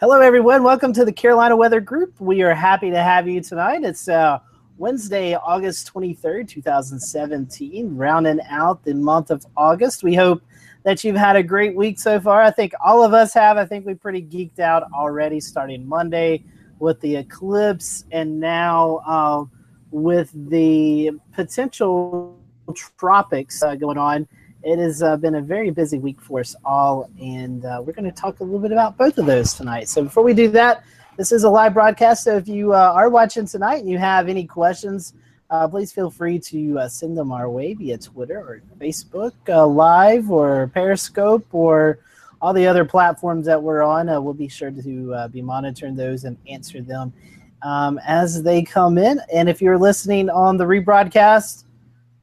Hello, everyone. Welcome to the Carolina Weather Group. We are happy to have you tonight. It's uh, Wednesday, August 23rd, 2017, rounding out the month of August. We hope that you've had a great week so far. I think all of us have. I think we pretty geeked out already starting Monday with the eclipse and now uh, with the potential tropics uh, going on it has uh, been a very busy week for us all, and uh, we're going to talk a little bit about both of those tonight. So before we do that, this is a live broadcast. So if you uh, are watching tonight and you have any questions, uh, please feel free to uh, send them our way via Twitter or Facebook uh, Live or Periscope or all the other platforms that we're on. we'll be sure to be monitoring those and answer them um, as they come in. And if you're listening on the rebroadcast,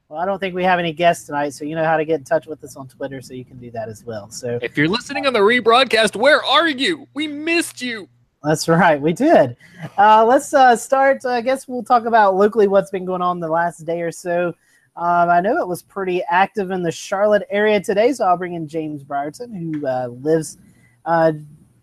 well, I don't think we have any guests tonight, so you know how to get in touch with us on Twitter, so you can do that as well. So if you're listening on the rebroadcast, where are you? We missed you. That's right, we did. Uh, let's uh, start. I guess we'll talk about locally what's been going on the last day or so. Um, I know it was pretty active in the Charlotte area today, so I'll bring in James Brierton, who uh, lives uh,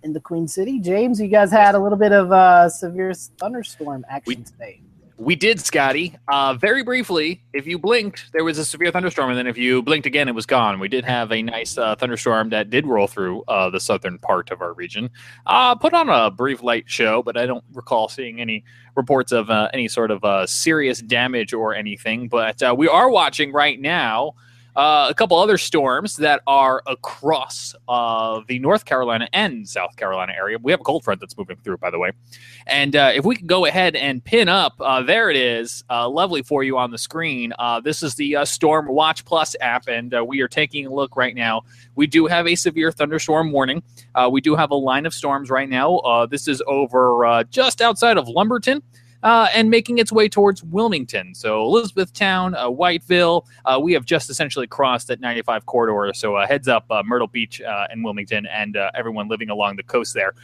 in the Queen City. James, you guys had a little bit of uh, severe thunderstorm action we, today. We did, Scotty. Uh, very briefly, if you blinked, there was a severe thunderstorm, and then if you blinked again, it was gone. We did have a nice uh, thunderstorm that did roll through uh, the southern part of our region. Uh, put on a brief light show, but I don't recall seeing any reports of uh, any sort of uh, serious damage or anything. But we are watching right now uh, a couple other storms that are across uh, the North Carolina and South Carolina area. We have a cold front that's moving through, by the way. And uh, if we can go ahead and pin up, uh, there it is, uh, lovely for you on the screen. This is the Storm Watch Plus app, and we are taking a look right now. We do have a severe thunderstorm warning. we do have a line of storms right now. this is over just outside of Lumberton uh, and making its way towards Wilmington. So Elizabethtown, uh, Whiteville, uh, we have just essentially crossed that 95 corridor. So uh, heads up, uh, Myrtle Beach and Wilmington, and everyone living along the coast there.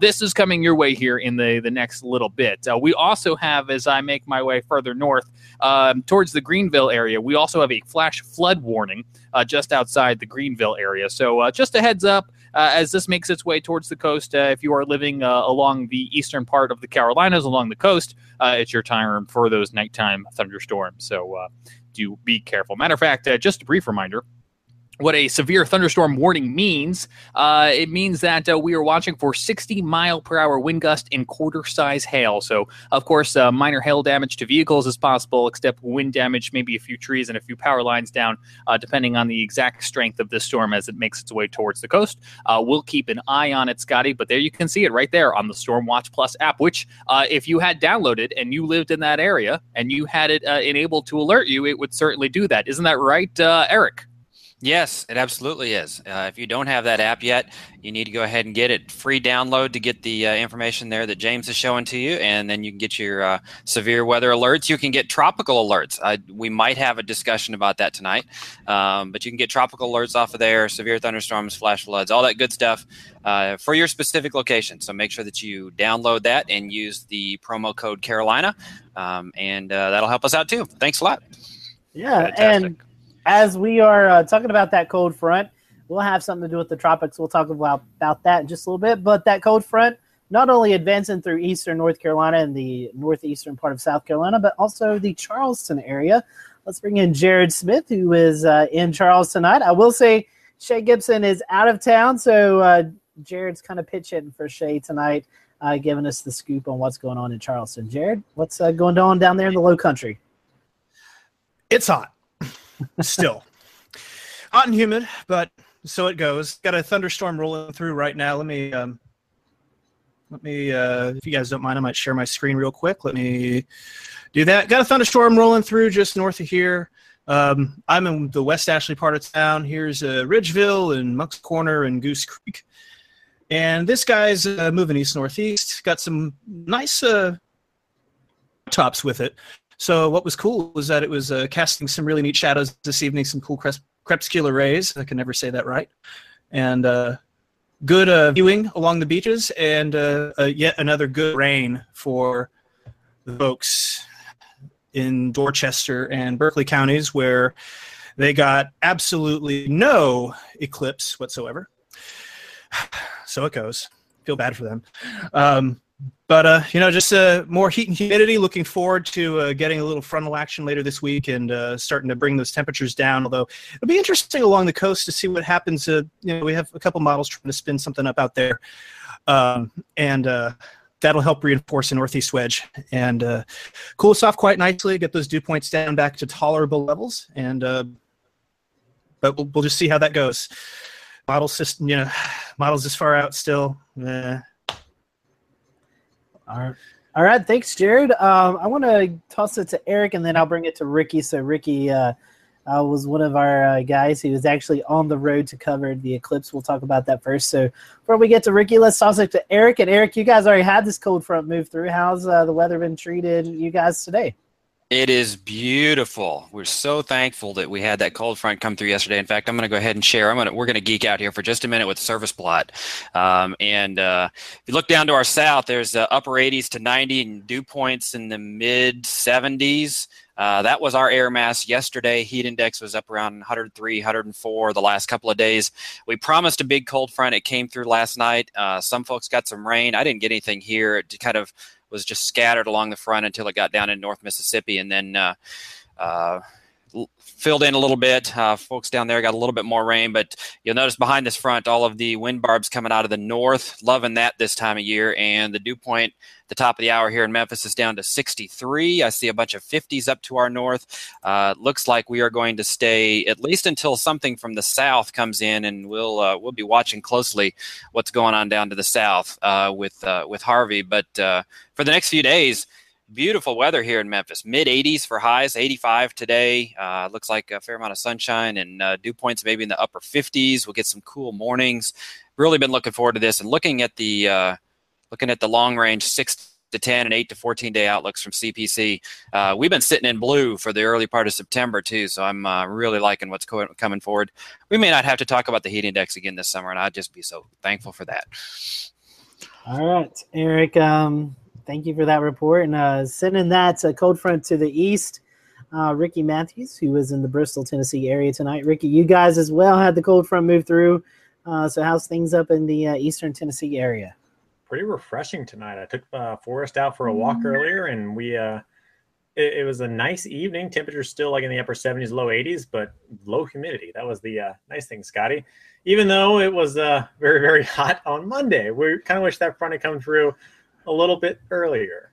this is coming your way here in the the next little bit. we also have, as I make my way further north um, towards the Greenville area, we also have a flash flood warning just outside the Greenville area. So just a heads up as this makes its way towards the coast. Uh, if you are living uh, along the eastern part of the Carolinas, along the coast, it's your time for those nighttime thunderstorms. So do be careful. Matter of fact, just a brief reminder what a severe thunderstorm warning means. Uh, it means that uh, we are watching for 60 mile per hour wind gust and quarter size hail. So, of course, uh, minor hail damage to vehicles is possible, except wind damage, maybe a few trees and a few power lines down, uh, depending on the exact strength of this storm as it makes its way towards the coast. Uh, we'll keep an eye on it, Scotty, but there you can see it right there on the Storm Watch Plus app, which, uh, if you had downloaded and you lived in that area and you had it enabled to alert you, it would certainly do that. Isn't that right, Eric? Yes, it absolutely is. Uh, if you don't have that app yet, you need to go ahead and get it. Free download to get the uh, information there that James is showing to you, and then you can get your uh, severe weather alerts. You can get tropical alerts. we might have a discussion about that tonight, um, but you can get tropical alerts off of there, severe thunderstorms, flash floods, all that good stuff uh, for your specific location. So make sure that you download that and use the promo code Carolina, um, and uh, that'll help us out too. Thanks a lot. Yeah, Fantastic. and as we are uh, talking about that cold front, we'll have something to do with the tropics. We'll talk about, about that in just a little bit. But that cold front, not only advancing through eastern North Carolina and the northeastern part of South Carolina, but also the Charleston area. Let's bring in Jared Smith, who is uh, in Charleston tonight. I will say Shay Gibson is out of town, so uh, Jared's kind of pitching for Shay tonight, uh, giving us the scoop on what's going on in Charleston. Jared, what's uh, going on down there in the low country? It's hot still hot and humid, but so it goes. Got a thunderstorm rolling through right now. Let me um, let me uh, if you guys don't mind, I might share my screen real quick. Let me do that. Got a thunderstorm rolling through just north of here. Um, I'm in the West Ashley part of town. Here's uh, Ridgeville and Moncks Corner and Goose Creek. And this guy's uh, moving east northeast. Got some nice uh, tops with it. So what was cool was that it was uh, casting some really neat shadows this evening, some cool crepuscular rays. I can never say that right. And uh, good uh, viewing along the beaches, and uh, yet another good rain for the folks in Dorchester and Berkeley counties, where they got absolutely no eclipse whatsoever. So it goes. feel bad for them. Um, but uh, you know, just uh, more heat and humidity. Looking forward to uh, getting a little frontal action later this week and uh, starting to bring those temperatures down. Although it'll be interesting along the coast to see what happens. Uh, you know, we have a couple models trying to spin something up out there, um, and uh, that'll help reinforce a northeast wedge and cool us off quite nicely. Get those dew points down back to tolerable levels, and but we'll, we'll just see how that goes. Model system, you know, models this far out still. Eh. All right. All right. Thanks, Jared. Um, I want to toss it to Eric and then I'll bring it to Ricky. So, Ricky uh, uh, was one of our uh, guys who was actually on the road to cover the eclipse. We'll talk about that first. So, before we get to Ricky, let's toss it to Eric. And, Eric, you guys already had this cold front move through. How's uh, the weather been treated you guys today? It is beautiful. We're so thankful that we had that cold front come through yesterday. In fact, I'm going to go ahead and share. I'm going to, we're going to geek out here for just a minute with the surface plot. Um, and uh, if you look down to our south, there's uh, upper 80s to 90 and dew points in the mid 70s. Uh, that was our air mass yesterday. Heat index was up around 103, 104 the last couple of days. We promised a big cold front. It came through last night. Uh, some folks got some rain. I didn't get anything here. It kind of was just scattered along the front until it got down in North Mississippi, and then uh, uh, filled in a little bit. Uh, folks down there got a little bit more rain, but you'll notice behind this front, all of the wind barbs coming out of the north. Loving that this time of year, and the dew point the top of the hour here in Memphis is down to 63. I see a bunch of 50s up to our north. Uh, looks like we are going to stay at least until something from the south comes in, and we'll uh, we'll be watching closely what's going on down to the south uh, with uh, with Harvey. But uh, for the next few days, beautiful weather here in Memphis. Mid 80s for highs, 85 today. Uh, looks like a fair amount of sunshine and uh, dew points maybe in the upper 50s. We'll get some cool mornings. Really been looking forward to this and looking at the uh, looking at the long range six to 10 and 8 to 14 day outlooks from CPC. Uh, we've been sitting in blue for the early part of September, too. So I'm uh, really liking what's co- coming forward. We may not have to talk about the heat index again this summer, and I'd just be so thankful for that. All right, Eric. Um, thank you for that report. And uh, sending that uh, cold front to the east, uh, Ricky Matthews, who was in the Bristol, Tennessee area tonight. Ricky, you guys as well had the cold front move through. Uh, so, how's things up in the uh, eastern Tennessee area? pretty refreshing tonight. I took uh, Forrest out for a walk mm-hmm. earlier, and we uh, it, it, was a nice evening. Temperatures still like in the upper 70s, low 80s, but low humidity. That was the uh, nice thing, Scotty. Even though it was uh, very very hot on Monday, we kind of wish that front had come through a little bit earlier.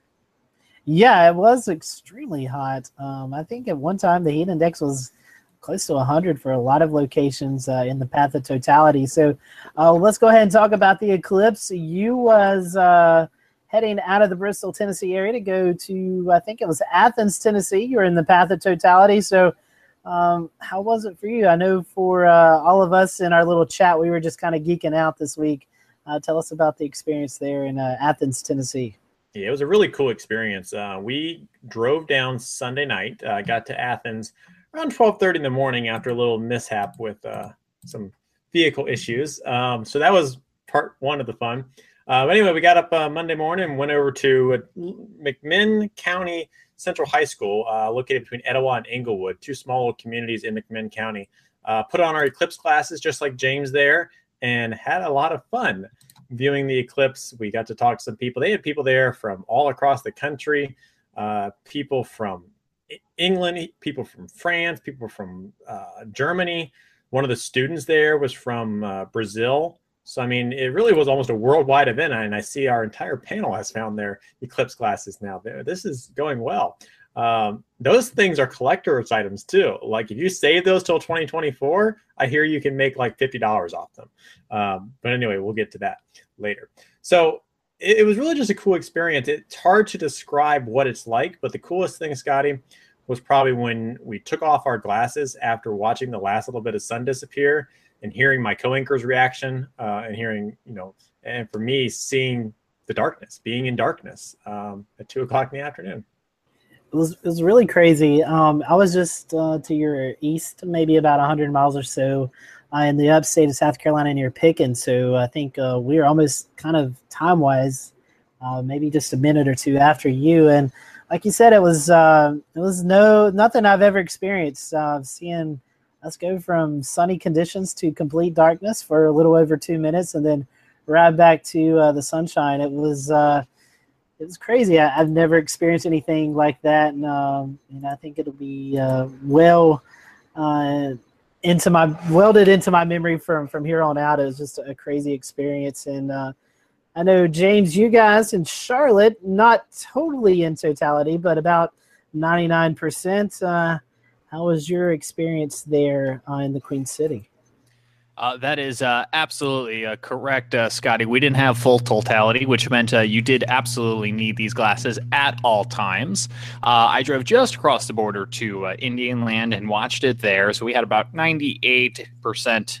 Yeah, it was extremely hot. Um, I think at one time the heat index was close to 100 for a lot of locations uh, in the path of totality. So uh, let's go ahead and talk about the eclipse. You was uh, heading out of the Bristol, Tennessee area to go to, I think it was Athens, Tennessee. You were in the path of totality. So um, how was it for you? I know for uh, all of us in our little chat, we were just kind of geeking out this week. Uh, tell us about the experience there in uh, Athens, Tennessee. Yeah, it was a really cool experience. we drove down Sunday night, got to Athens – around 12:30 in the morning after a little mishap with uh, some vehicle issues. Um, so that was part one of the fun. Uh, anyway, we got up uh, Monday morning and went over to McMinn County Central High School, uh, located between Etowah and Englewood, two small communities in McMinn County. Uh, put on our eclipse classes just like James there, and had a lot of fun viewing the eclipse. We got to talk to some people. They had people there from all across the country, uh, people from England, people from France, people from uh, Germany. One of the students there was from uh, Brazil. So, I mean, it really was almost a worldwide event. And I see our entire panel has found their eclipse glasses now. This is going well. Um, those things are collector's items too. Like if you save those till 2024, I hear you can make like $50 off them. Um, but anyway, we'll get to that later. So it, it was really just a cool experience. It's hard to describe what it's like, but the coolest thing, Scotty, was probably when we took off our glasses after watching the last little bit of sun disappear and hearing my co-anchor's reaction uh, and hearing, you know, and for me seeing the darkness, being in darkness um, at two o'clock in the afternoon. It was, it was really crazy. Um, I was just uh, to your east, maybe about 100 miles or so uh, in the upstate of South Carolina near Pickens. So I think uh, we were almost kind of time wise, uh, maybe just a minute or two after you. And like you said, it was uh, it was no nothing I've ever experienced. Uh, seeing us go from sunny conditions to complete darkness for a little over two minutes, and then right back to the sunshine. It was it was crazy. I, have never experienced anything like that, and um, and I think it'll be uh, well uh, into my welded into my memory from from here on out. It was just a crazy experience, and uh, I know James, you guys in Charlotte, not totally in totality, but about ninety nine percent. Uh, how was your experience there uh, in the Queen City? Uh, that is uh, absolutely uh, correct, uh, Scotty. We didn't have full totality, which meant uh, you did absolutely need these glasses at all times. Uh, I drove just across the border to Indian Land and watched it there. So we had about 98%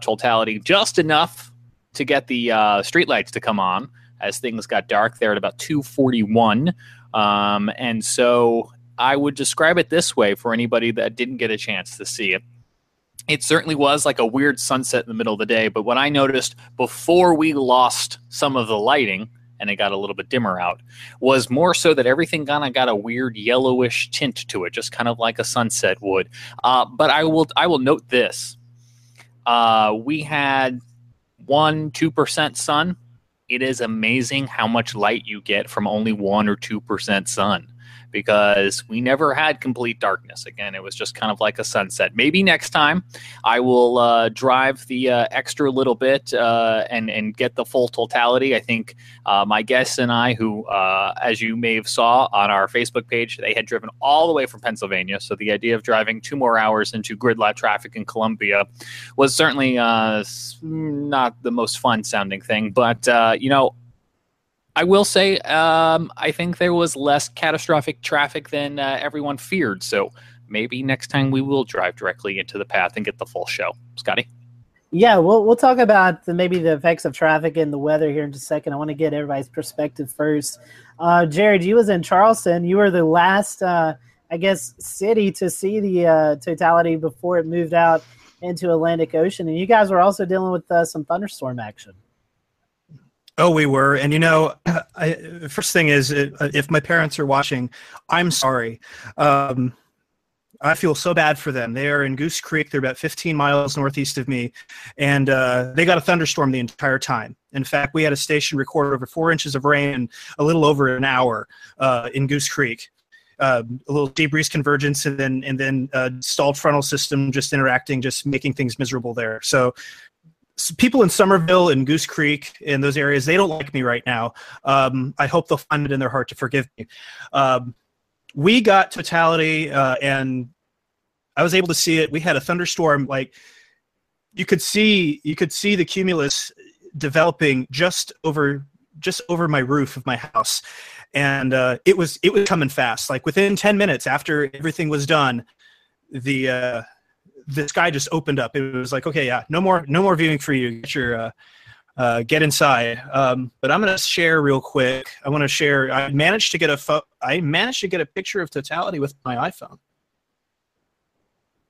totality, just enough to get the streetlights to come on as things got dark there at about 241. Um, and so I would describe it this way for anybody that didn't get a chance to see it it certainly was like a weird sunset in the middle of the day. But what I noticed before we lost some of the lighting and it got a little bit dimmer out was more so that everything kind of got a weird yellowish tint to it, just kind of like a sunset would. Uh, but I will I will note this: uh, we had one two percent sun. It is amazing how much light you get from only one or two percent sun because we never had complete darkness. Again, it was just kind of like a sunset. Maybe next time I will uh, drive the uh, extra little bit uh, and and get the full totality. I think uh, my guests and I, who uh, as you may have saw on our Facebook page, they had driven all the way from Pennsylvania. So the idea of driving two more hours into gridlock traffic in Columbia was certainly not the most fun sounding thing. But you know, I will say, um, I think there was less catastrophic traffic than uh, everyone feared. So maybe next time we will drive directly into the path and get the full show. Scotty? Yeah, we'll we'll talk about the, maybe the effects of traffic and the weather here in just a second. I want to get everybody's perspective first. Uh, Jared, you was in Charleston. You were the last, uh, I guess, city to see the uh, totality before it moved out into Atlantic Ocean, and you guys were also dealing with uh, some thunderstorm action. Oh, we were, and you know, I, first thing is, if my parents are watching, I'm sorry. Um, I feel so bad for them. They are in Goose Creek. They're about 15 miles northeast of me, and uh, they got a thunderstorm the entire time. In fact, we had a station record over four inches of rain in a little over an hour uh, in Goose Creek. Uh, a little breeze convergence, and then and then uh, stalled frontal system just interacting, just making things miserable there. So people in Summerville and Goose Creek in those areas, they don't like me right now. Um, I hope they'll find it in their heart to forgive me. Um, we got totality, uh, and I was able to see it. We had a thunderstorm, like you could see, you could see the cumulus developing just over, just over my roof of my house, and uh, it was it was coming fast. Like within ten minutes after everything was done, the uh, the guy just opened up. It was like, okay, yeah, no more, no more viewing for you. Get your, uh, uh, get inside. Um, but I'm going to share real quick. I want to share. I managed to get a fo- I managed to get a picture of totality with my iPhone.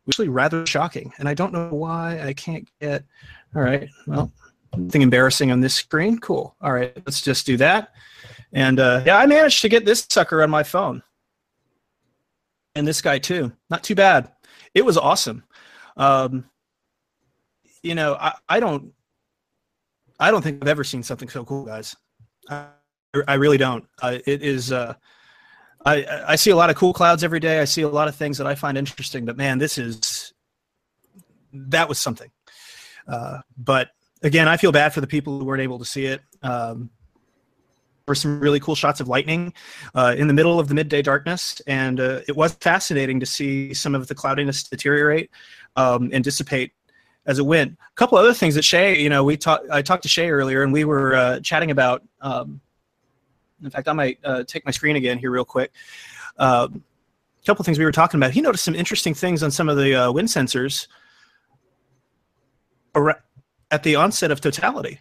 Actually, rather shocking, and I don't know why I can't get. All right, well, nothing embarrassing on this screen. Cool. All right, let's just do that. And uh, yeah, I managed to get this sucker on my phone, and this guy too. Not too bad. It was awesome. Um, you know, I, I don't, I don't think I've ever seen something so cool, guys. I, I really don't. Uh, it is. Uh, I I see a lot of cool clouds every day. I see a lot of things that I find interesting, but man, this is that was something. Uh, but again, I feel bad for the people who weren't able to see it. Um, were some really cool shots of lightning uh, in the middle of the midday darkness, and uh, it was fascinating to see some of the cloudiness deteriorate um, and dissipate as it went. A couple other things that Shay, you know, we talked. I talked to Shay earlier, and we were uh, chatting about. Um, in fact, I might uh, take my screen again here real quick. Uh, a couple things we were talking about. He noticed some interesting things on some of the uh, wind sensors at the onset of totality.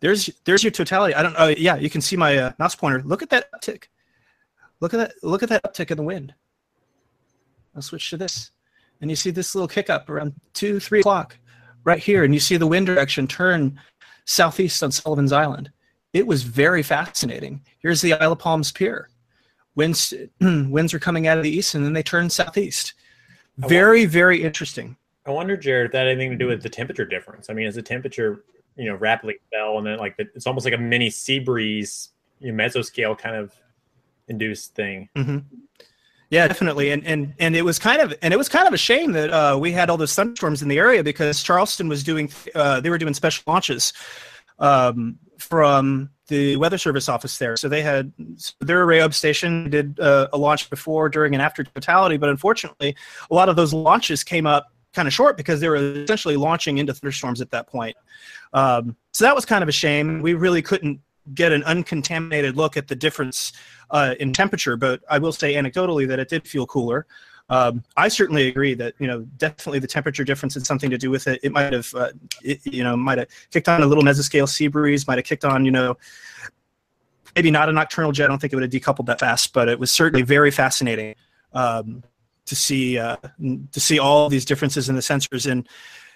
There's there's your totality. I don't know. yeah, you can see my uh, mouse pointer. Look at that uptick. Look at that. Look at that uptick in the wind. I'll switch to this. And you see this little kick up around 2, 3 o'clock right here. And you see the wind direction turn southeast on Sullivan's Island. It was very fascinating. Here's the Isle of Palms Pier. Winds, winds are coming out of the east and then they turn southeast. Very, very interesting. I I wonder, Jared, if that had anything to do with the temperature difference. I mean, is the temperature, you know, rapidly fell, and then like the, it's almost like a mini sea breeze, you know, mesoscale kind of induced thing. Mm-hmm. Yeah, definitely, and and and it was kind of and it was kind of a shame that uh, we had all those thunderstorms in the area because Charleston was doing uh, they were doing special launches um, from the Weather Service office there. So they had their Array station did uh, a launch before, during, and after totality, but unfortunately, a lot of those launches came up kind of short because they were essentially launching into thunderstorms at that point. Um, so that was kind of a shame. We really couldn't get an uncontaminated look at the difference uh, in temperature, but I will say anecdotally that it did feel cooler. Um, I certainly agree that you know definitely the temperature difference had something to do with it. It might have uh, you know might have kicked on a little mesoscale sea breeze, might have kicked on you know maybe not a nocturnal jet. I don't think it would have decoupled that fast, but it was certainly very fascinating um, to see uh, to see all these differences in the sensors. And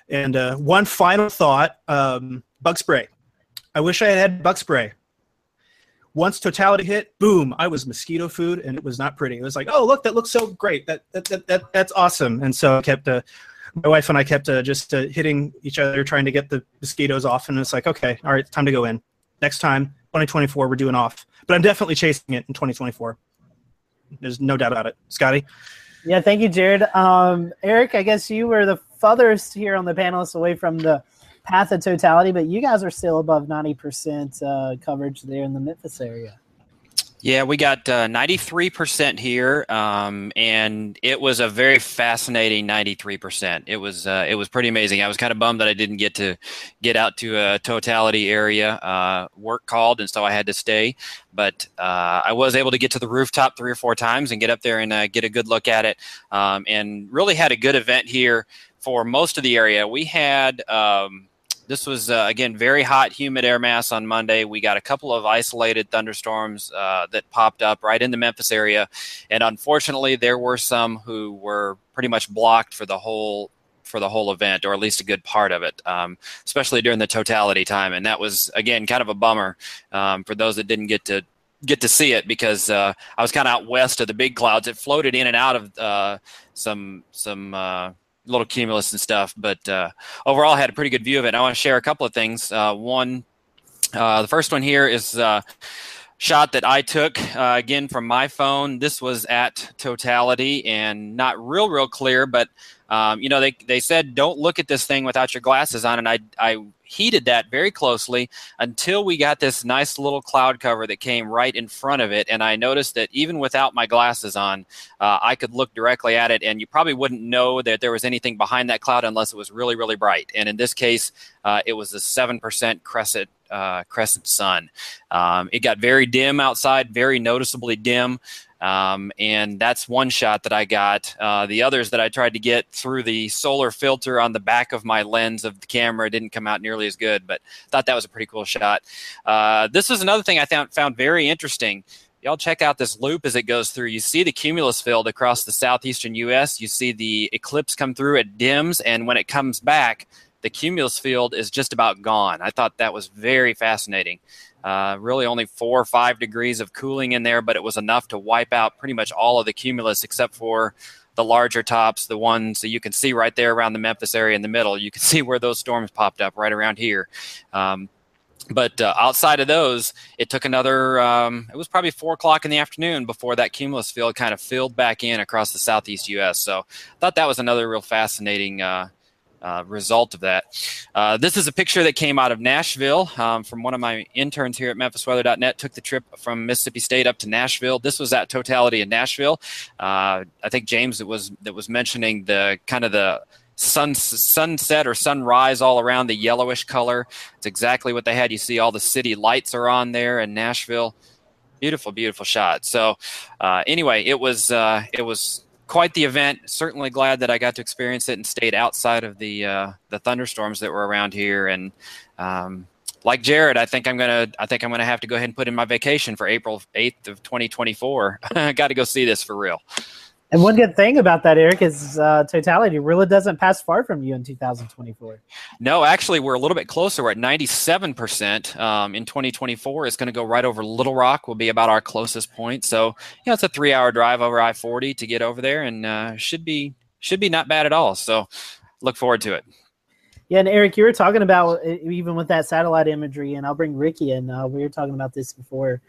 and uh, one final thought: um, bug spray. I wish I had had bug spray once totality hit, boom, I was mosquito food, and it was not pretty. It was like, oh, look, that looks so great. That that that, that that's awesome. And so I kept uh, my wife and I kept uh, just uh, hitting each other, trying to get the mosquitoes off. And it's like, okay, all right, it's time to go in. Next time, 2024, we're doing off. But I'm definitely chasing it in 2024. There's no doubt about it. Scotty. Yeah, thank you, Jared. Um, Eric, I guess you were the furthest here on the panelists away from the path of totality, but you guys are still above 90% uh, coverage there in the Memphis area. Yeah, we got uh, 93% here, um, and it was a very fascinating 93%. It was uh, it was pretty amazing. I was kind of bummed that I didn't get to get out to a totality area. Uh, work called, and so I had to stay. But uh, I was able to get to the rooftop three or four times and get up there and uh, get a good look at it, um, and really had a good event here for most of the area. We had. Um, this was uh, again very hot, humid air mass on Monday. We got a couple of isolated thunderstorms uh, that popped up right in the Memphis area, and unfortunately, there were some who were pretty much blocked for the whole for the whole event, or at least a good part of it, um, especially during the totality time. And that was again kind of a bummer um, for those that didn't get to get to see it because uh, I was kind of out west of the big clouds. It floated in and out of uh, some some uh, little cumulus and stuff. But uh, overall, I had a pretty good view of it. I want to share a couple of things. Uh, one, uh, the first one here is uh, shot that I took uh, again from my phone. This was at totality and not real, real clear, but um, you know they they said don't look at this thing without your glasses on, and I I heeded that very closely until we got this nice little cloud cover that came right in front of it. And I noticed that even without my glasses on, uh, I could look directly at it, and you probably wouldn't know that there was anything behind that cloud unless it was really, really bright. And in this case, uh, it was a 7% crescent. Uh, crescent sun. Um, it got very dim outside, very noticeably dim. Um, and that's one shot that I got. Uh, the others that I tried to get through the solar filter on the back of my lens of the camera didn't come out nearly as good, but thought that was a pretty cool shot. Uh, this is another thing I found, found very interesting. Y'all check out this loop as it goes through. You see the cumulus field across the southeastern U.S. You see the eclipse come through. It dims, and when it comes back, the cumulus field is just about gone. I thought that was very fascinating. Uh, really, only four or five degrees of cooling in there, but it was enough to wipe out pretty much all of the cumulus except for the larger tops, the ones that you can see right there around the Memphis area in the middle. You can see where those storms popped up right around here. Um, but uh, outside of those, it took another. Um, it was probably four o'clock in the afternoon before that cumulus field kind of filled back in across the southeast U.S. So I thought that was another real fascinating uh, uh, result of that. Uh, this is a picture that came out of Nashville um, from one of my interns here at MemphisWeather.net. Took the trip from Mississippi State up to Nashville. This was at Totality in Nashville. Uh, I think James that was that was mentioning the kind of the sun sunset or sunrise all around the yellowish color. It's exactly what they had. You see all the city lights are on there in Nashville. Beautiful, beautiful shot. So, uh, anyway, it was uh, it was quite the event. Certainly glad that I got to experience it and stayed outside of the uh, the thunderstorms that were around here. And um, like Jared, I think I'm gonna I think I'm gonna have to go ahead and put in my vacation for April 8th of 2024. I got to go see this for real. And one good thing about that, Eric, is uh, totality really doesn't pass far from you in 2024. No, actually, we're a little bit closer. We're at 97% um, in 2024. It's going to go right over Little Rock, will be about our closest point. So, yeah, it's a three hour drive over I 40 to get over there and uh, should be should be not bad at all. So, look forward to it. Yeah, and Eric, you were talking about even with that satellite imagery, and I'll bring Ricky in. Uh, we were talking about this before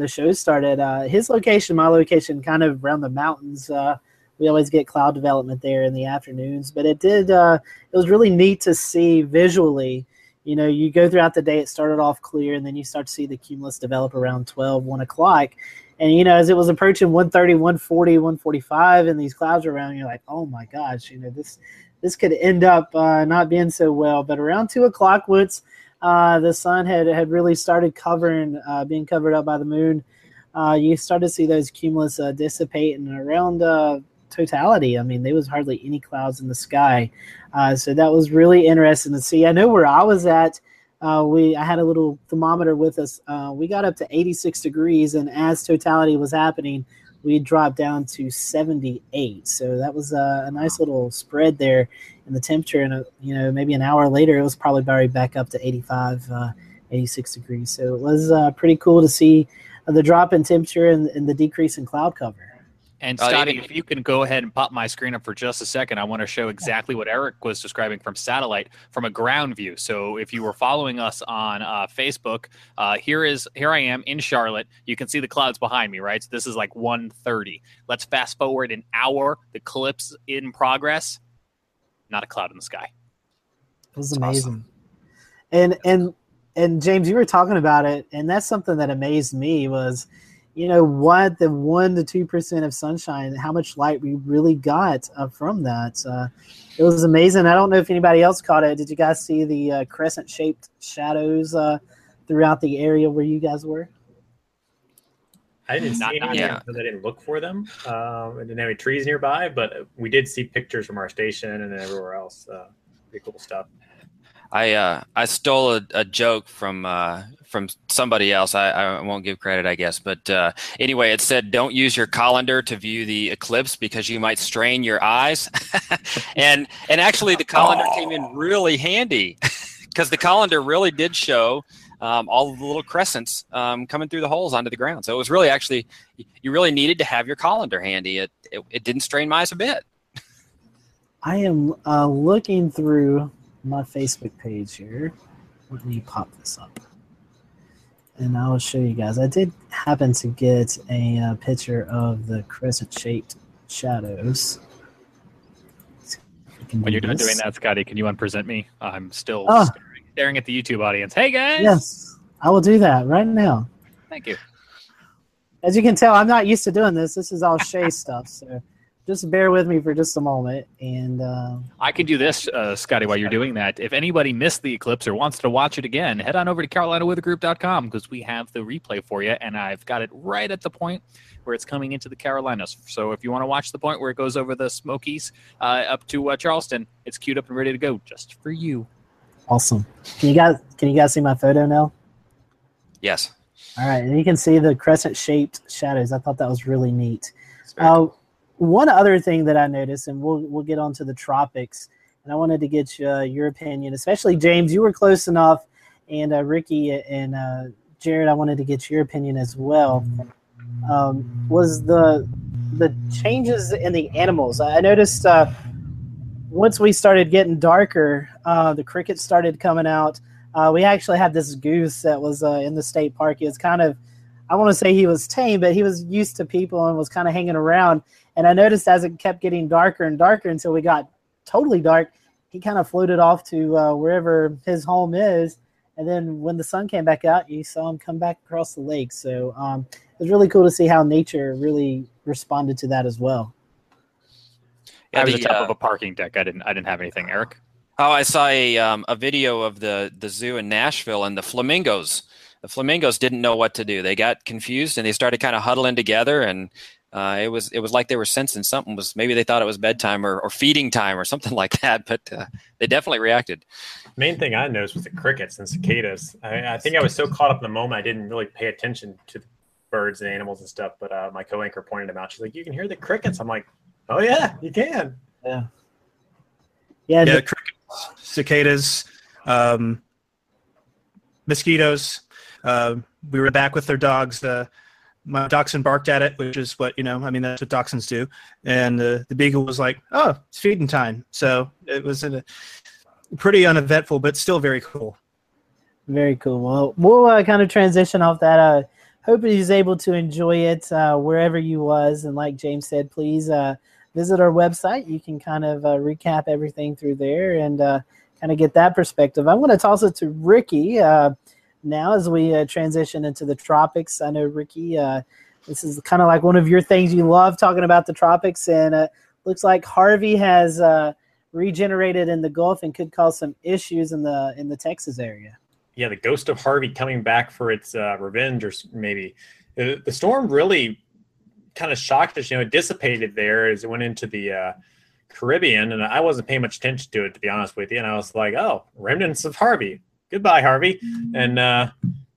the show started. Uh, his location, my location, kind of around the mountains. Uh, we always get cloud development there in the afternoons, but it did. Uh, it was really neat to see visually. You know, you go throughout the day. It started off clear, and then you start to see the cumulus develop around 12, 1 o'clock. And you know, as it was approaching 130, 140, 145, and these clouds are around, you're like, oh my gosh, you know, this this could end up uh, not being so well. But around two o'clock, once uh, the sun had had really started covering, uh, being covered up by the moon, uh, you start to see those cumulus uh, dissipate, and around uh, totality, I mean, there was hardly any clouds in the sky. so that was really interesting to see. I know where I was at. we I had a little thermometer with us. we got up to 86 degrees, and as totality was happening, we dropped down to 78. So that was a, a nice little spread there in the temperature. And, you know, maybe an hour later, it was probably already back up to 85, uh, 86 degrees. So it was uh, pretty cool to see the drop in temperature and, and the decrease in cloud cover. And uh, Scotty, uh, if you can go ahead and pop my screen up for just a second, I want to show exactly what Eric was describing from satellite from a ground view. So if you were following us on uh, Facebook, uh, here is here I am in Charlotte. You can see the clouds behind me, right? So this is like 1:30. Let's fast forward an hour. The eclipse in progress. Not a cloud in the sky. It was amazing. Awesome. And and and James, you were talking about it, and that's something that amazed me was you know what the one to two percent of sunshine how much light we really got uh, from that uh, it was amazing i don't know if anybody else caught it did you guys see the uh, crescent shaped shadows uh, throughout the area where you guys were I didn't see any yeah. because I didn't look for them. Um, I didn't have any trees nearby, but we did see pictures from our station and everywhere else. Uh, pretty cool stuff. I uh, I stole a, a joke from uh, from somebody else. I, I won't give credit, I guess, but uh, anyway, it said don't use your colander to view the eclipse because you might strain your eyes. and and actually, the colander oh. came in really handy because the colander really did show um, all of the little crescents um, coming through the holes onto the ground. So it was really actually you really needed to have your colander handy. It it, it didn't strain my eyes a bit. I am uh, looking through my Facebook page here. Let me pop this up. And I will show you guys. I did happen to get a uh, picture of the crescent-shaped shadows. When you're done doing that, Scotty, can you unpresent me? I'm still oh. Staring, at the YouTube audience. Hey, guys! Yes, I will do that right now. Thank you. As you can tell, I'm not used to doing this. This is all Shay stuff, so just bear with me for just a moment. And uh, I can do this, uh, Scotty, while you're doing that. If anybody missed the eclipse or wants to watch it again, head on over to CarolinaWeatherGroup.com because we have the replay for you, and I've got it right at the point where it's coming into the Carolinas. So if you want to watch the point where it goes over the Smokies uh, up to uh, Charleston, it's queued up and ready to go just for you. Awesome. Can you guys can you guys see my photo now? Yes. All right, and you can see the crescent-shaped shadows. I thought that was really neat. Uh, one other thing that I noticed, and we'll we'll get on to the tropics, and I wanted to get uh, your opinion, especially James. You were close enough, and uh, Ricky and uh, Jared. I wanted to get your opinion as well. Um, was the the changes in the animals? I noticed uh, once we started getting darker, uh, the crickets started coming out. Uh, we actually had this goose that was in the state park. He was kind of I want to say he was tame, but he was used to people and was kind of hanging around. And I noticed as it kept getting darker and darker until we got totally dark, he kind of floated off to uh, wherever his home is. And then when the sun came back out, you saw him come back across the lake. So um, it was really cool to see how nature really responded to that as well. Yeah, I was the, top uh, of a parking deck. I didn't. I didn't have anything, Eric. Oh, I saw a um, a video of the the zoo in Nashville and the flamingos. The flamingos didn't know what to do. They got confused and they started kind of huddling together and uh, it was it was like they were sensing something was maybe they thought it was bedtime or, or feeding time or something like that, but uh, they definitely reacted. Main thing I noticed was the crickets and cicadas. I, I, think I was so caught up in the moment I didn't really pay attention to the birds and animals and stuff. But uh, my co-anchor pointed them out. She's like, "You can hear the crickets." I'm like, "Oh yeah, you can." Yeah. Yeah. yeah the- crickets, cicadas, um, mosquitoes. Uh, we were back with their dogs. Uh, my dachshund barked at it, which is what you know. I mean, that's what dachshunds do. And uh, the beagle was like, "Oh, it's feeding time." So it was a pretty uneventful, but still very cool. Very cool. Well, we'll uh, kind of transition off that. Uh, hope he's able to enjoy it uh, wherever you was. And like James said, please uh, visit our website. You can kind of uh, recap everything through there and uh, kind of get that perspective. I'm going to toss it to Ricky uh, now as we transition into the tropics. I know Ricky, this is kind of like one of your things you love talking about the tropics, and uh, looks like Harvey has uh, regenerated in the Gulf and could cause some issues in the in the Texas area. Yeah, the ghost of Harvey coming back for its uh, revenge, or maybe the storm really kind of shocked us. You know, it dissipated there as it went into the uh, Caribbean, and I wasn't paying much attention to it to be honest with you. And I was like, "Oh, remnants of Harvey. Goodbye, Harvey." And uh,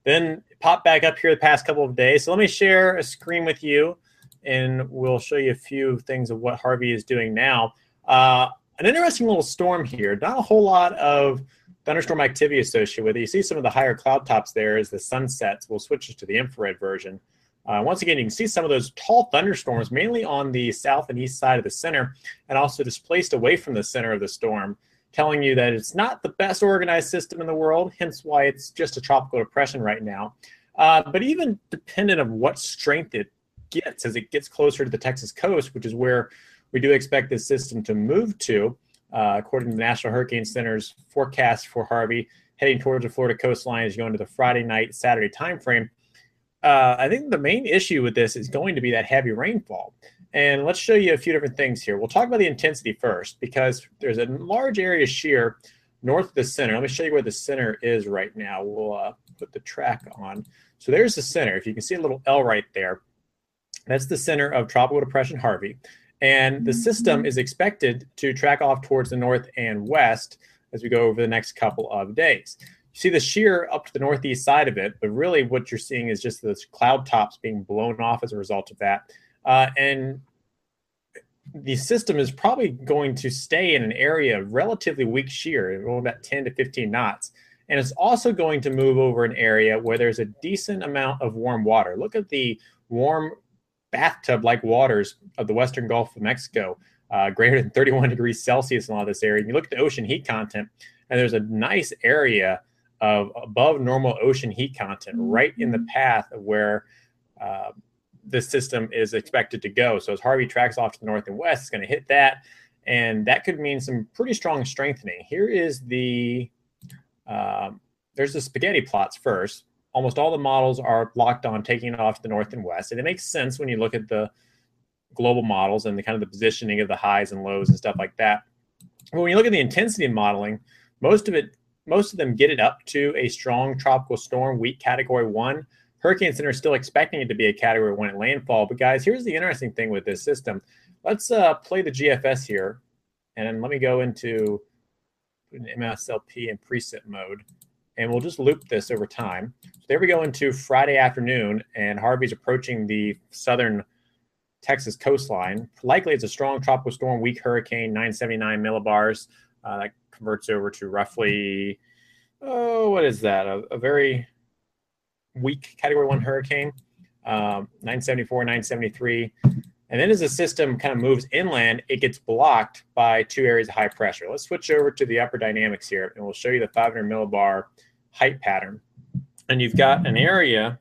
then popped back up here the past couple of days. So let me share a screen with you, and we'll show you a few things of what Harvey is doing now. Uh, an interesting little storm here. Not a whole lot of thunderstorm activity associated with it. You see some of the higher cloud tops there as the sun sets. We'll switch it to the infrared version. Uh, once again, you can see some of those tall thunderstorms, mainly on the south and east side of the center, and also displaced away from the center of the storm, telling you that it's not the best organized system in the world, hence why it's just a tropical depression right now. Uh, but even dependent of what strength it gets as it gets closer to the Texas coast, which is where we do expect this system to move to, uh, according to the National Hurricane Center's forecast for Harvey, heading towards the Florida coastline as you go into the Friday night, Saturday timeframe. Uh, I think the main issue with this is going to be that heavy rainfall. And let's show you a few different things here. We'll talk about the intensity first because there's a large area shear north of the center. Let me show you where the center is right now. We'll uh, put the track on. So there's the center. If you can see a little L right there, that's the center of Tropical Depression Harvey. And the system is expected to track off towards the north and west as we go over the next couple of days. You see the shear up to the northeast side of it, but really what you're seeing is just those cloud tops being blown off as a result of that. Uh, and the system is probably going to stay in an area of relatively weak shear, about 10 to 15 knots. And it's also going to move over an area where there's a decent amount of warm water. Look at the warm bathtub like waters of the western Gulf of Mexico, uh, greater than 31 degrees Celsius in a lot of this area. And you look at the ocean heat content, and there's a nice area of above normal ocean heat content right in the path of where uh, the system is expected to go. So as Harvey tracks off to the north and west, it's going to hit that, and that could mean some pretty strong strengthening. Here is the um, there's the spaghetti plots first. Almost all the models are locked on taking it off to the north and west, and it makes sense when you look at the global models and the kind of the positioning of the highs and lows and stuff like that. But when you look at the intensity modeling, most of it most of them get it up to a strong tropical storm, weak category one. Hurricane Center is still expecting it to be a category one at landfall. But guys, here's the interesting thing with this system. Let's uh, play the GFS here, and let me go into an MSLP and preset mode, and we'll just loop this over time. So there we go into Friday afternoon, and Harvey's approaching the southern Texas coastline. Likely, it's a strong tropical storm, weak hurricane, 979 millibars. Uh, that converts over to roughly, oh, what is that? A, a very weak Category One hurricane, um, 974, 973. And then as the system kind of moves inland, it gets blocked by two areas of high pressure. Let's switch over to the upper dynamics here, and we'll show you the 500 millibar height pattern. And you've got an area,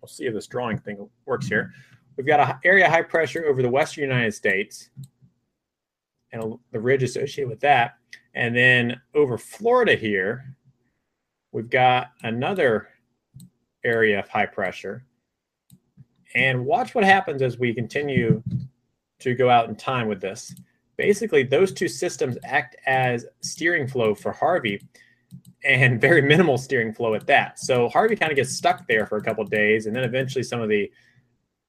we'll see if this drawing thing works here. We've got an area of high pressure over the western United States and the ridge associated with that. And then over Florida here, we've got another area of high pressure. And watch what happens as we continue to go out in time with this. Basically, those two systems act as steering flow for Harvey and very minimal steering flow at that. So Harvey kind of gets stuck there for a couple days, and then eventually some of the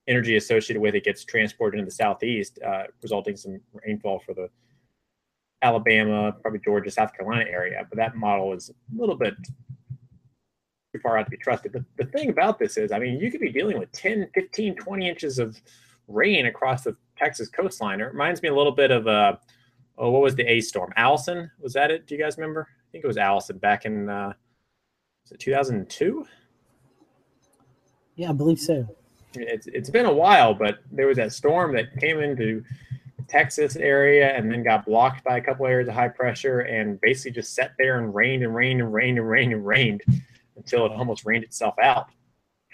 energy associated with it gets transported into the southeast, uh, resulting in some rainfall for the Alabama, probably Georgia, South Carolina area, but that model is a little bit too far out to be trusted. But the thing about this is, I mean, you could be dealing with 10, 15, 20 inches of rain across the Texas coastline. It reminds me a little bit of, uh, oh, what was the A storm? Allison? Was that it? Do you guys remember? I think it was Allison back in, uh, was it 2002? Yeah, I believe so. it's it's been a while, but there was that storm that came into Texas area and then got blocked by a couple areas of high pressure and basically just sat there and rained and rained and rained and rained and rained until it almost rained itself out.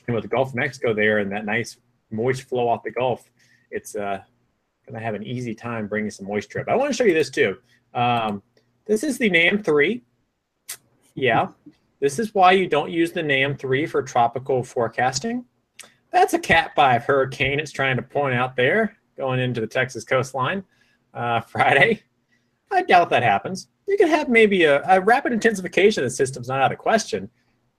And with the Gulf of Mexico there and that nice moist flow off the Gulf, it's uh, going to have an easy time bringing some moisture up. I want to show you this too. Um, this is the NAM 3. Yeah, this is why you don't use the NAM 3 for tropical forecasting. That's a Cat 5 hurricane it's trying to point out there going into the Texas coastline uh, Friday. I doubt that happens. You could have maybe a, a, rapid intensification of the system's not out of question,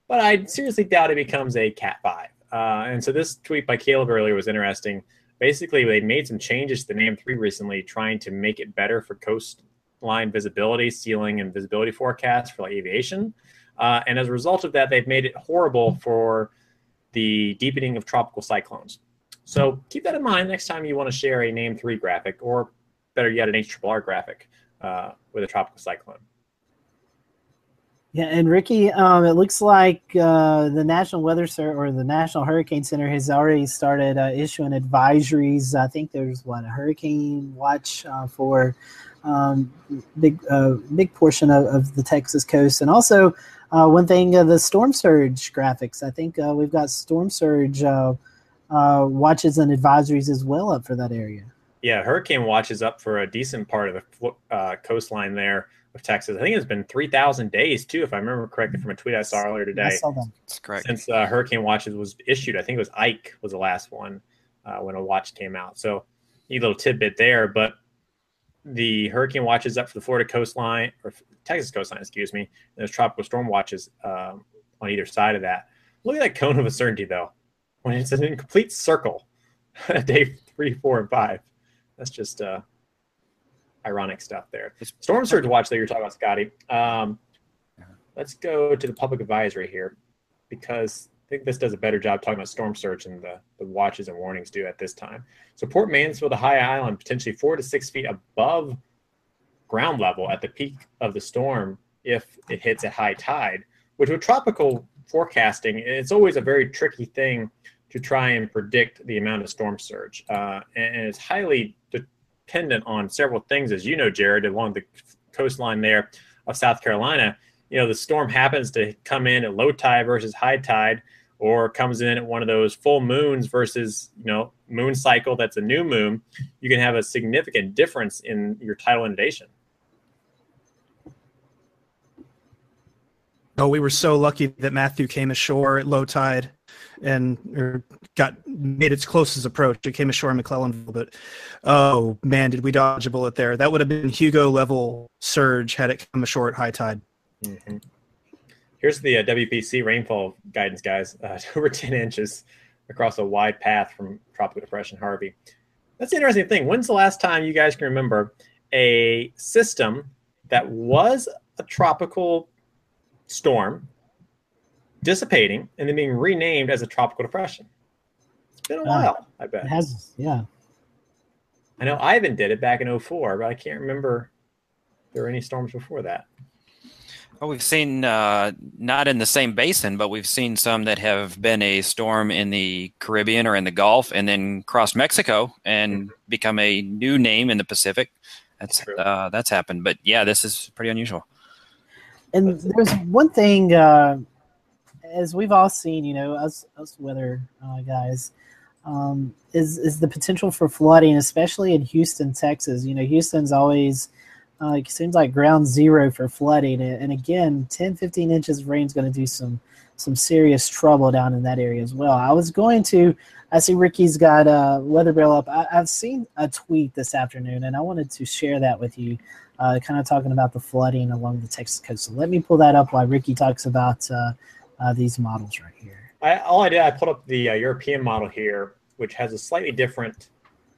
but I seriously doubt it becomes a Cat 5. Uh, and so this tweet by Caleb earlier was interesting. Basically, they made some changes to the NAM 3 recently, trying to make it better for coastline visibility, ceiling, and visibility forecasts for like aviation. Uh, and as a result of that, they've made it horrible for the deepening of tropical cyclones. So keep that in mind next time you want to share a NAM three graphic, or better yet, an HRRR graphic uh, with a tropical cyclone. Yeah, and Ricky, um, it looks like uh, the National Weather Center or the National Hurricane Center has already started uh, issuing advisories. I think there's what a hurricane watch uh, for um, big uh, big portion of, of, the Texas coast, and also uh, one thing, uh, the storm surge graphics. I think we've got storm surge uh, uh, watches and advisories as well up for that area. Yeah, hurricane watches up for a decent part of the uh, coastline there of Texas. I think it's been 3,000 days too, if I remember correctly from a tweet I saw earlier today. I saw them. That's correct. Since hurricane watches was issued, I think it was Ike was the last one when a watch came out. So, neat little tidbit there. But the hurricane watches up for the Florida coastline or Texas coastline, excuse me. And there's tropical storm watches um, on either side of that. Look at that cone of uncertainty, though. When it's an incomplete circle, day three, four, and five. That's just uh, ironic stuff there. Storm surge watch that you're talking about, Scotty. Um, let's go to the public advisory here because I think this does a better job talking about storm surge than the, the watches and warnings do at this time. So Port Mansfield to High Island, potentially four to six feet above ground level at the peak of the storm if it hits at high tide, which with tropical forecasting, it's always a very tricky thing to try and predict the amount of storm surge. Uh, and, and, it's highly dependent on several things, as you know, Jared, along the coastline there of South Carolina. You know, the storm happens to come in at low tide versus high tide, or comes in at one of those full moons versus, you know, moon cycle that's a new moon. You can have a significant difference in your tidal inundation. Oh, we were so lucky that Matthew came ashore at low tide and got made its closest approach. It came ashore in McClellanville, but oh man, did we dodge a bullet there? That would have been Hugo level surge had it come ashore at high tide. Mm-hmm. Here's the uh, WPC rainfall guidance, guys. Uh, over 10 inches across a wide path from Tropical Depression Harvey. That's the interesting thing. When's the last time you guys can remember a system that was a tropical storm dissipating and then being renamed as a tropical depression. It's been a uh, while, I bet. It has, yeah. I know Ivan did it back in 04, but I can't remember there were any storms before that. Well, we've seen uh, not in the same basin, but we've seen some that have been a storm in the Caribbean or in the Gulf, and then cross Mexico and mm-hmm. become a new name in the Pacific. That's uh, that's happened, but yeah, this is pretty unusual. And there's one thing, uh, as we've all seen, you know, us us weather uh, guys, um, is is the potential for flooding, especially in Houston, Texas. You know, Houston's always uh, it seems like ground zero for flooding, and again, 10, 15 inches of rain is going to do some some serious trouble down in that area as well. I was going to, I see Ricky's got a weather bill up. I, have seen a tweet this afternoon, and I wanted to share that with you uh, kind of talking about the flooding along the Texas coast. So let me pull that up while Ricky talks about uh, uh, these models right here. I, all I did, I put up the uh, European model here, which has a slightly different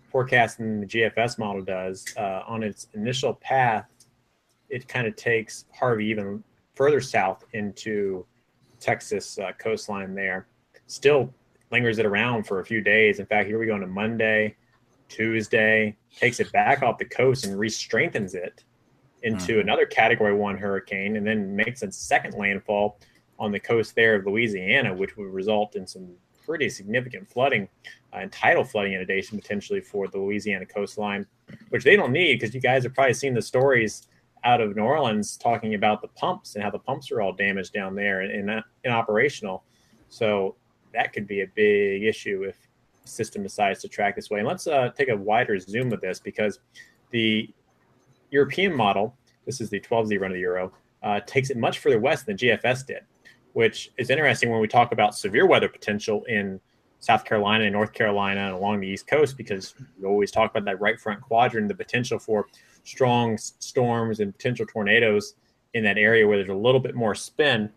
forecast than the GFS model does. Uh, on its initial path, it kind of takes Harvey even further south into Texas uh, coastline there. Still lingers it around for a few days. In fact, here we go on a Monday, Tuesday, takes it back off the coast and re-strengthens it into mm. another Category One hurricane, and then makes a second landfall on the coast there of Louisiana, which would result in some pretty significant flooding uh, and tidal flooding inundation potentially for the Louisiana coastline, which they don't need because you guys have probably seen the stories out of New Orleans talking about the pumps and how the pumps are all damaged down there and, and inoperational. So that could be a big issue if system decides to track this way. And let's uh, take a wider zoom of this because the European model, this is the 12Z run of the Euro, uh, takes it much further west than GFS did, which is interesting when we talk about severe weather potential in South Carolina and North Carolina and along the East Coast, because we always talk about that right front quadrant, the potential for strong storms and potential tornadoes in that area where there's a little bit more spin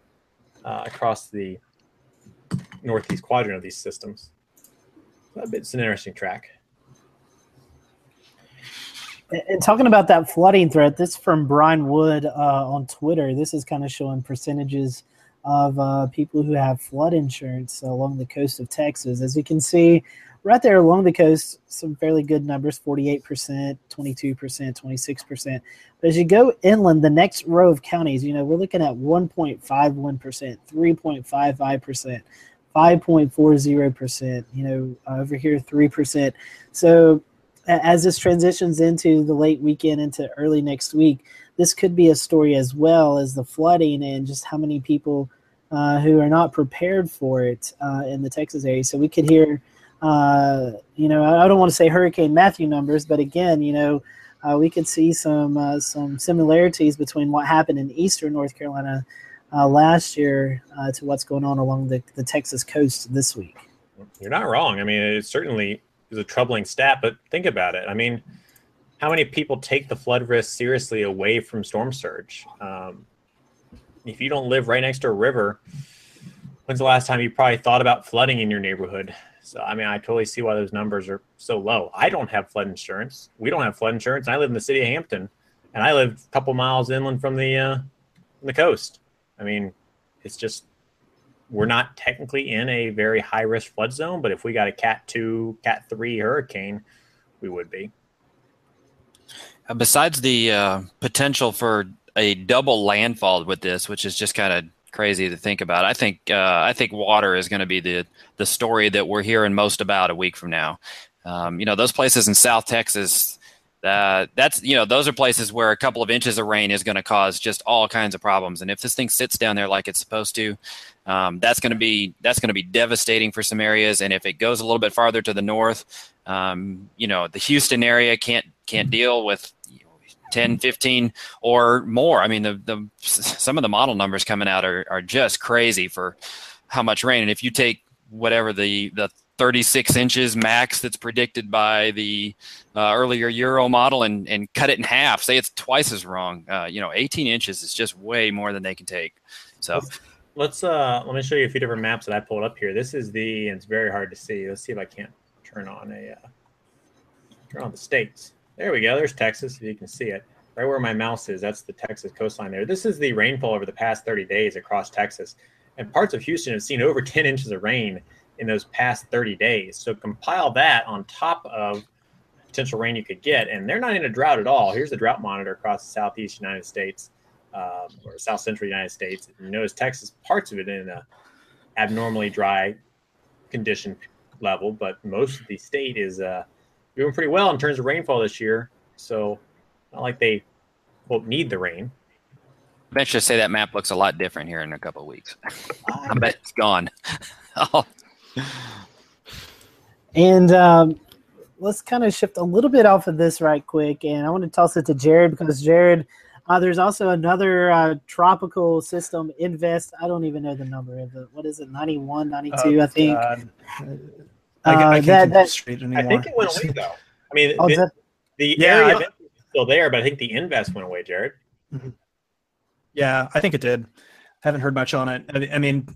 uh, across the northeast quadrant of these systems. It's an interesting track. And talking about that flooding threat, this from Brian Wood uh, on Twitter. This is kind of showing percentages of uh, people who have flood insurance along the coast of Texas. As you can see, right there along the coast, some fairly good numbers 48%, 22%, 26%. But as you go inland, the next row of counties, you know, we're looking at 1.51%, 3.55%. 5.40%, you know, over here 3%. So as this transitions into the late weekend into early next week, this could be a story as well as the flooding and just how many people uh, who are not prepared for it uh, in the Texas area. So we could hear, uh, you know, I don't want to say Hurricane Matthew numbers, but again, you know, uh, we could see some uh, some similarities between what happened in eastern North Carolina uh, last year to what's going on along the, the Texas coast this week. You're not wrong. I mean, it certainly is a troubling stat, but think about it. I mean, how many people take the flood risk seriously away from storm surge? Um, if you don't live right next to a river, when's the last time you probably thought about flooding in your neighborhood? So, I mean, I totally see why those numbers are so low. I don't have flood insurance. We don't have flood insurance. I live in the city of Hampton, and I live a couple miles inland from the uh, the coast. I mean, it's just we're not technically in a very high risk flood zone, but if we got a Cat two, Cat three hurricane, we would be. Uh, besides the uh, potential for a double landfall with this, which is just kind of crazy to think about, I think uh, I think water is going to be the the story that we're hearing most about a week from now. Um, you know, those places in South Texas. Uh, that's you know those are places where a couple of inches of rain is going to cause just all kinds of problems and if this thing sits down there like it's supposed to um, that's going to be that's going to be devastating for some areas. And if it goes a little bit farther to the north, um, you know, the Houston area can't can't deal with 10, 15 or more. I mean, the, the some of the model numbers coming out are, are just crazy for how much rain. And if you take whatever the, the 36 inches max that's predicted by the uh, earlier Euro model and, and cut it in half, say it's twice as wrong. Uh, you know, 18 inches is just way more than they can take. So let's uh let me show you a few different maps that I pulled up here. This is the and it's very hard to see. Let's see if I can't turn on a uh, turn on the states. There we go. There's Texas. If you can see it, right where my mouse is, that's the Texas coastline. There. This is the rainfall over the past 30 days across Texas, and parts of Houston have seen over 10 inches of rain in those past 30 days. So compile that on top of potential rain you could get, and they're not in a drought at all. Here's the drought monitor across the southeast United States um, or South Central United States. You notice Texas, parts of it in a abnormally dry condition level, but most of the state is uh, doing pretty well in terms of rainfall this year. So, not like they quote need the rain. I bet you say that map looks a lot different here in a couple of weeks. I bet it's gone. oh. And um, let's kind of shift a little bit off of this right quick, and I want to toss it to Jared because Jared uh, there's also another uh, tropical system, Invest. I don't even know the number of it. What is it, 91, 92, oh, I think. Uh, I, I, uh, that, that, straight anymore. I think it went away, though. I mean, oh, the, the yeah, area is still there, but I think the Invest went away, Jared. Mm-hmm. Yeah, I think it did. Haven't heard much on it. I, I mean,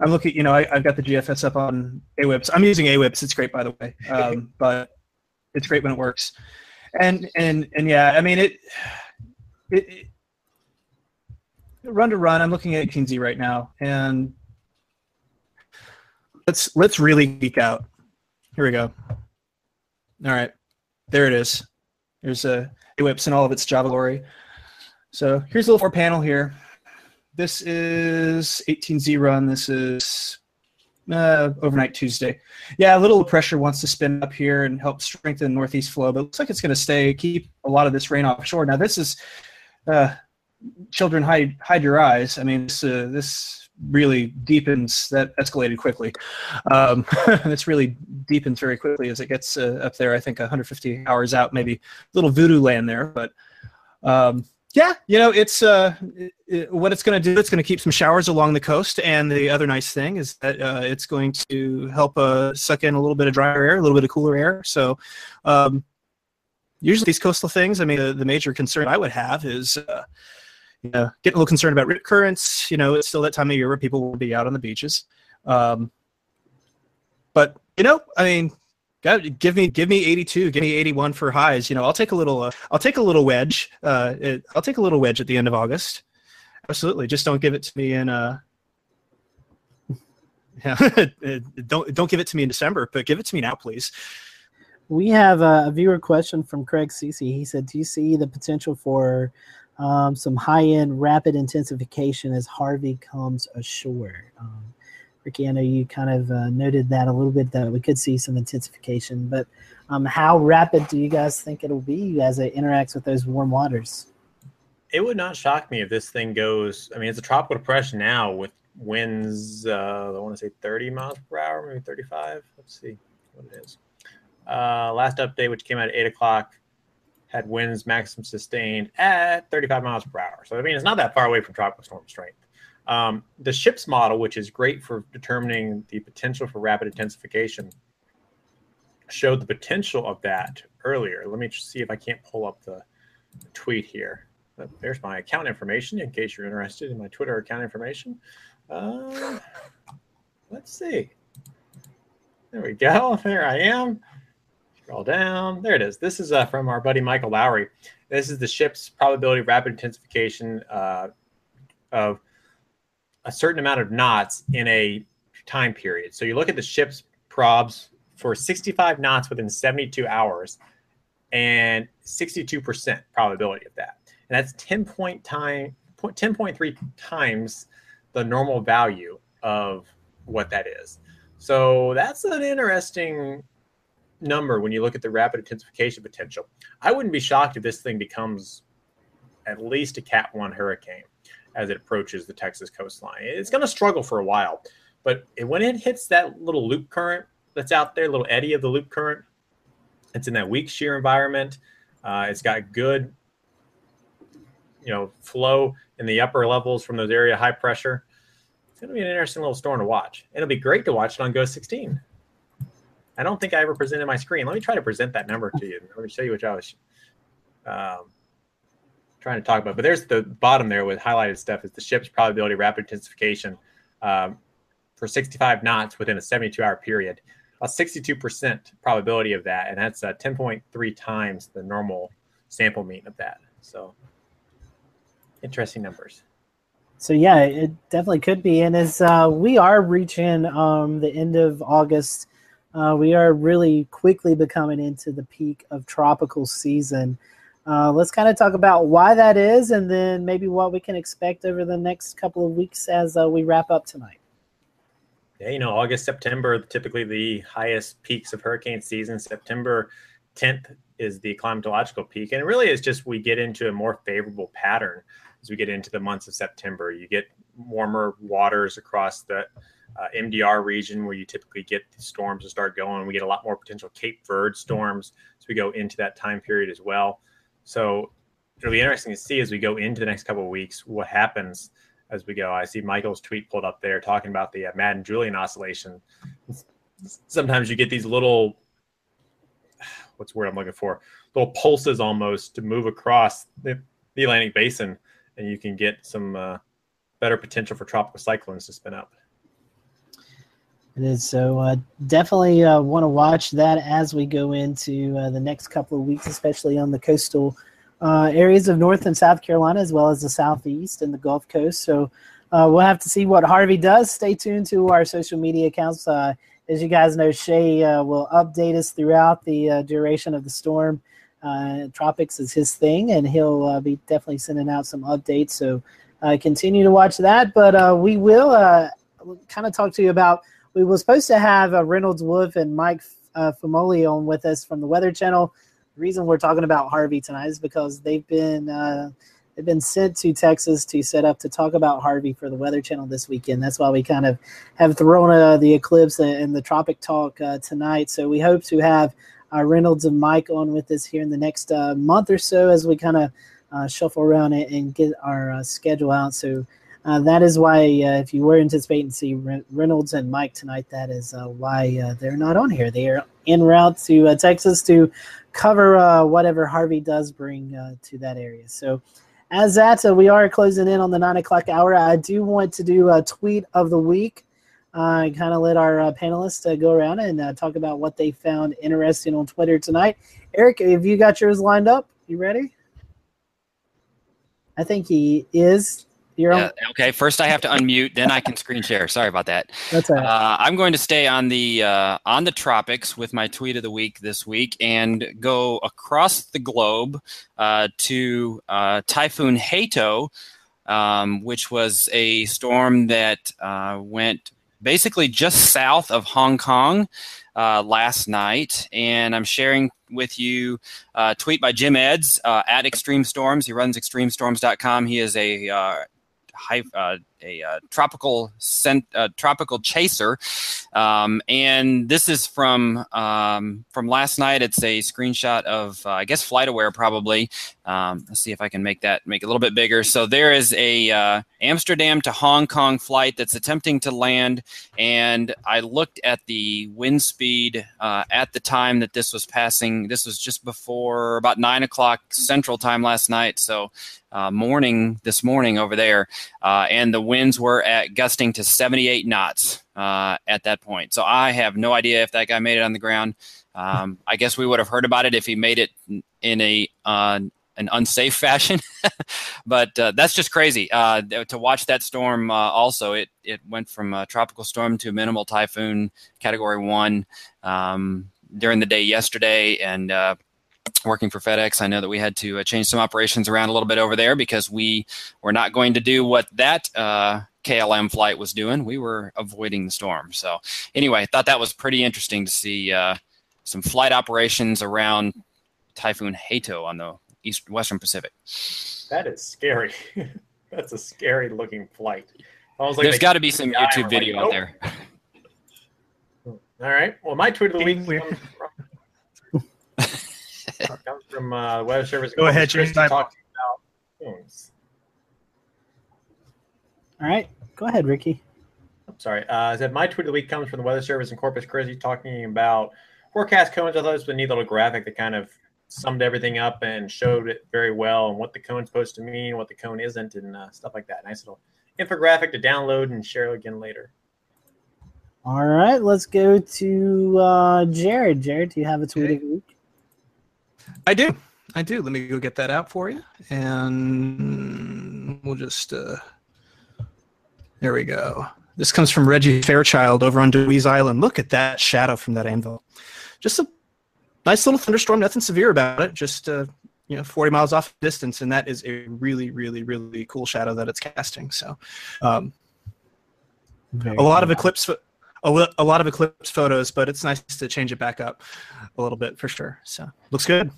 I'm looking, you know, I, have got the GFS up on AWIPS. I'm using AWIPS. It's great, by the way. Um, but it's great when it works and and and yeah, I mean it. It, it run to run. I'm looking at 18Z right now, and let's let's really geek out. Here we go. All right, there it is. Here's a whips and all of its Java glory. So here's a little four panel here. This is 18Z run. This is uh, overnight Tuesday. Yeah, a little pressure wants to spin up here and help strengthen northeast flow, but looks like it's going to stay, keep a lot of this rain offshore. Now, this is, uh, children, hide hide your eyes. I mean, this uh, this really deepens. That escalated quickly. Um, this really deepens very quickly as it gets uh, up there. I think 150 hours out, maybe little voodoo land there, but. Um, yeah, you know, it's uh, it, what it's going to do. It's going to keep some showers along the coast, and the other nice thing is that uh, it's going to help uh, suck in a little bit of drier air, a little bit of cooler air. So, um, usually these coastal things. I mean, the, the major concern I would have is, uh, you know, getting a little concerned about currents. You know, it's still that time of year where people will be out on the beaches. Um, but you know, I mean, God, give me give me 82 give me 81 for highs you know i'll take a little uh, i'll take a little wedge uh, it, i'll take a little wedge at the end of august absolutely just don't give it to me in uh yeah don't don't give it to me in december but give it to me now please we have a viewer question from craig Cece. he said do you see the potential for um, some high-end rapid intensification as harvey comes ashore um, Ricky, I know you kind of uh, noted that a little bit that we could see some intensification, but um, how rapid do you guys think it'll be as it interacts with those warm waters? It would not shock me if this thing goes. I mean, it's a tropical depression now with winds. Uh, I want to say 30 miles per hour, maybe 35. Let's see what it is. Uh, last update, which came out at 8 o'clock, had winds maximum sustained at 35 miles per hour. So I mean, it's not that far away from tropical storm strength. Um, the SHIPS model, which is great for determining the potential for rapid intensification, showed the potential of that earlier. Let me see if I can't pull up the tweet here. There's my account information in case you're interested in my Twitter account information. Uh, let's see. There we go. There I am. Scroll down. There it is. This is uh, from our buddy Michael Lowry. This is the SHIPS probability of rapid intensification uh, of a certain amount of knots in a time period. So you look at the SHIPS probs for 65 knots within 72 hours and 62% probability of that. And that's 10 point time 10.3 times the normal value of what that is. So that's an interesting number when you look at the rapid intensification potential. I wouldn't be shocked if this thing becomes at least a Cat 1 hurricane as it approaches the Texas coastline. It's going to struggle for a while, but when it hits that little loop current that's out there, little eddy of the loop current, it's in that weak shear environment. Uh, it's got good, you know, flow in the upper levels from those area high pressure. It's going to be an interesting little storm to watch. It'll be great to watch it on GOES 16. I don't think I ever presented my screen. Let me try to present that number to you. Let me show you what I was. Um, trying to talk about. But there's the bottom there with highlighted stuff is the SHIPS probability rapid intensification um, for 65 knots within a 72 hour period. A 62% probability of that, and that's uh, 10.3 times the normal sample mean of that. So interesting numbers. So yeah, it definitely could be. And as uh, we are reaching um, the end of August, uh, we are really quickly becoming into the peak of tropical season. Uh, let's kind of talk about why that is and then maybe what we can expect over the next couple of weeks as uh, we wrap up tonight. Yeah, you know, August, September, typically the highest peaks of hurricane season. September 10th is the climatological peak. And it really is just we get into a more favorable pattern as we get into the months of September. You get warmer waters across the uh, MDR region where you typically get the storms to start going. We get a lot more potential Cape Verde storms as we go into that time period as well. So it'll be interesting to see as we go into the next couple of weeks what happens as we go. I see Michael's tweet pulled up there talking about the uh, Madden Julian oscillation. Sometimes you get these little, what's the word I'm looking for? Little pulses almost to move across the, the Atlantic basin, and you can get some uh, better potential for tropical cyclones to spin up. It is so uh, definitely uh, want to watch that as we go into uh, the next couple of weeks, especially on the coastal uh, areas of North and South Carolina, as well as the Southeast and the Gulf Coast. So uh, we'll have to see what Harvey does. Stay tuned to our social media accounts. Uh, as you guys know, Shay will update us throughout the duration of the storm. tropics is his thing, and he'll be definitely sending out some updates. So continue to watch that. But we will kind of talk to you about we were supposed to have uh, Reynolds Wolf and Mike uh, Famoli on with us from the Weather Channel. The reason we're talking about Harvey tonight is because they've been uh, they've been sent to Texas to set up to talk about Harvey for the Weather Channel this weekend. That's why we kind of have thrown uh, the eclipse and the tropic talk uh, tonight. So we hope to have uh, Reynolds and Mike on with us here in the next month or so as we kind of shuffle around and get our schedule out. So uh, that is why, uh, if you were anticipating to see Re- Reynolds and Mike tonight, that is uh, why uh, they're not on here. They are en route to uh, Texas to cover whatever Harvey does bring to that area. So, as that, we are closing in on the nine o'clock hour. I do want to do a tweet of the week. Uh, kind of let our panelists go around and talk about what they found interesting on Twitter tonight. Eric, have you got yours lined up? You ready? I think he is. You're Yeah, on. okay, first I have to unmute, then I can screen share. Sorry about that. That's all right. Uh, I'm going to stay on the uh, on the tropics with my tweet of the week this week and go across the globe uh, to uh, Typhoon Hato, um, which was a storm that uh, went basically just south of Hong Kong uh, last night, and I'm sharing with you a tweet by Jim Edds uh, at Extreme Storms. He runs ExtremeStorms.com. He is a uh, high, uh, a uh, tropical scent, uh, tropical chaser, um, and this is from um, from last night. It's a screenshot of uh, I guess FlightAware probably. Um, let's see if I can make that make it a little bit bigger. So there is a uh, Amsterdam to Hong Kong flight that's attempting to land, and I looked at the wind speed uh, at the time that this was passing. This was just before about nine o'clock Central Time last night. So uh, morning this morning over there, and the winds were at gusting to 78 knots uh, at that point. So I have no idea if that guy made it on the ground. Um, I guess we would have heard about it if he made it in a uh, an unsafe fashion, but uh, that's just crazy uh, to watch that storm. Uh, also, it it went from a tropical storm to a minimal typhoon, category one, um, during the day yesterday, and uh, working for FedEx, I know that we had to uh, change some operations around a little bit over there because we were not going to do what that uh, KLM flight was doing. We were avoiding the storm. So, anyway, I thought that was pretty interesting to see uh, some flight operations around Typhoon Hato on the East Western Pacific. That is scary. That's a scary looking flight. Almost like There's they- got to be some YouTube video like, out there. All right. Well, my tweet of the week Weird. Comes from, comes uh, Weather Service. Go ahead, Chris, James. to talk about phones. All right, go ahead, Ricky. I'm sorry. Uh, I said my tweet of the week comes from the Weather Service in Corpus Christi, talking about forecast cones. I thought it was a neat little graphic that kind of summed everything up and showed it very well and what the cone's supposed to mean, what the cone isn't, and uh, stuff like that. Nice little infographic to download and share again later. All right, let's go to uh, Jared. Jared, do you have a tweet Okay. of the week? I do. I do. Let me go get that out for you. And we'll just uh there we go. This comes from Reggie Fairchild over on Dewees Island. Look at that shadow from that anvil. Just a nice little thunderstorm, nothing severe about it. Just uh you know, 40 miles off distance, and that is a really, really, really cool shadow that it's casting. So, um, Very a lot of eclipse, a, li- a lot of eclipse photos, but it's nice to change it back up a little bit for sure. So, looks good.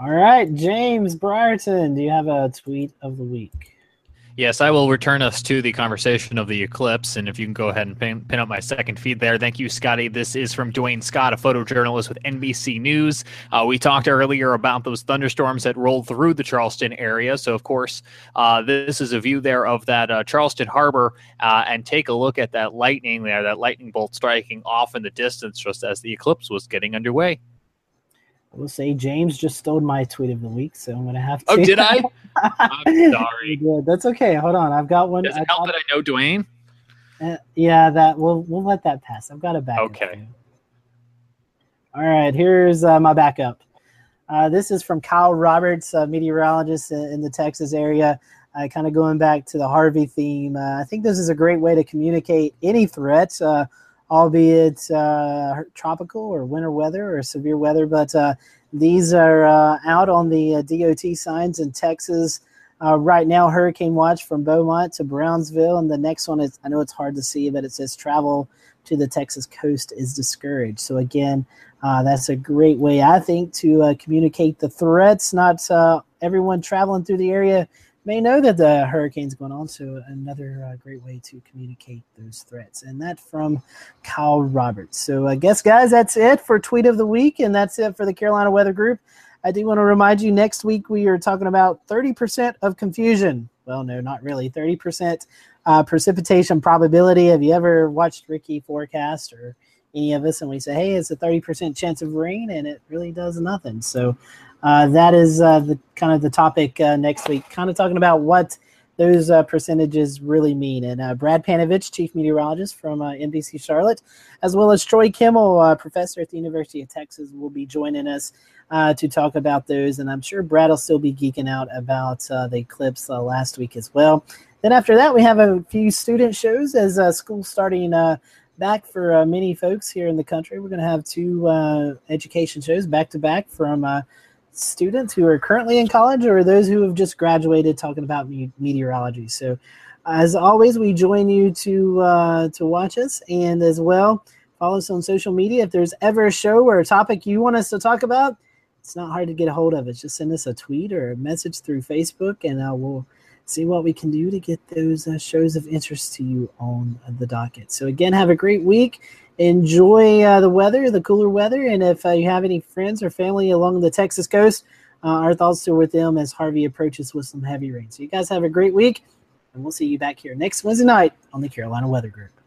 All right, James Briarton, do you have a tweet of the week? Yes, I will return us to the conversation of the eclipse. And if you can go ahead and pin, pin up my second feed there. Thank you, Scotty. This is from Dwayne Scott, a photojournalist with NBC News. Uh, we talked earlier about those thunderstorms that rolled through the Charleston area. So, of course, uh, this is a view there of that uh, Charleston Harbor. Uh, and take a look at that lightning there, that lightning bolt striking off in the distance just as the eclipse was getting underway. I will say James just stole my tweet of the week, so I'm gonna have to. Oh, did I? I'm sorry. That's okay. Hold on, I've got one. Does I it help got- that I know Dwayne? uh, yeah, that we'll we'll let that pass. I've got a backup. Okay. All right, here's uh, my backup. Uh, this is from Kyle Roberts, a meteorologist in, in the Texas area. Uh, kind of going back to the Harvey theme. Uh, I think this is a great way to communicate any threat, uh, albeit uh, tropical or winter weather or severe weather. But uh, these are uh, out on the uh, DOT signs in Texas. Uh, right now, hurricane watch from Beaumont to Brownsville, and the next one is I know it's hard to see, but it says travel to the Texas coast is discouraged. So again, uh, that's a great way I think to communicate the threats. Not everyone traveling through the area may know that the hurricane's going on. So another uh, great way to communicate those threats. And that from Kyle Roberts. So I guess guys, that's it for tweet of the week, and that's it for the Carolina Weather Group. I do want to remind you next week we are talking about 30% of confusion. Well, no, not really. 30% uh, precipitation probability. Have you ever watched Ricky forecast or any of us and we say, hey, it's a 30% chance of rain and it really does nothing. So that is uh, the kind of the topic uh, next week, kind of talking about what those uh, percentages really mean. And uh, Brad Panovich, chief meteorologist from uh, NBC Charlotte, as well as Troy Kimmel, professor at the University of Texas, will be joining us to talk about those. And I'm sure Brad will still be geeking out about the eclipse last week as well. Then after that, we have a few student shows as school starting back for uh, many folks here in the country. We're going to have two uh, education shows back to back from uh, students who are currently in college or those who have just graduated talking about me- meteorology. So, as always, we join you to uh, to watch us and as well follow us on social media. If there's ever a show or a topic you want us to talk about, it's not hard to get a hold of us. Just send us a tweet or a message through Facebook, and uh, we'll see what we can do to get those uh, shows of interest to you on the docket. So, again, have a great week enjoy uh, the weather, the cooler weather. And if uh, you have any friends or family along the Texas coast, uh, our thoughts are with them as Harvey approaches with some heavy rain. So you guys have a great week, and we'll see you back here next Wednesday night on the Carolina Weather Group.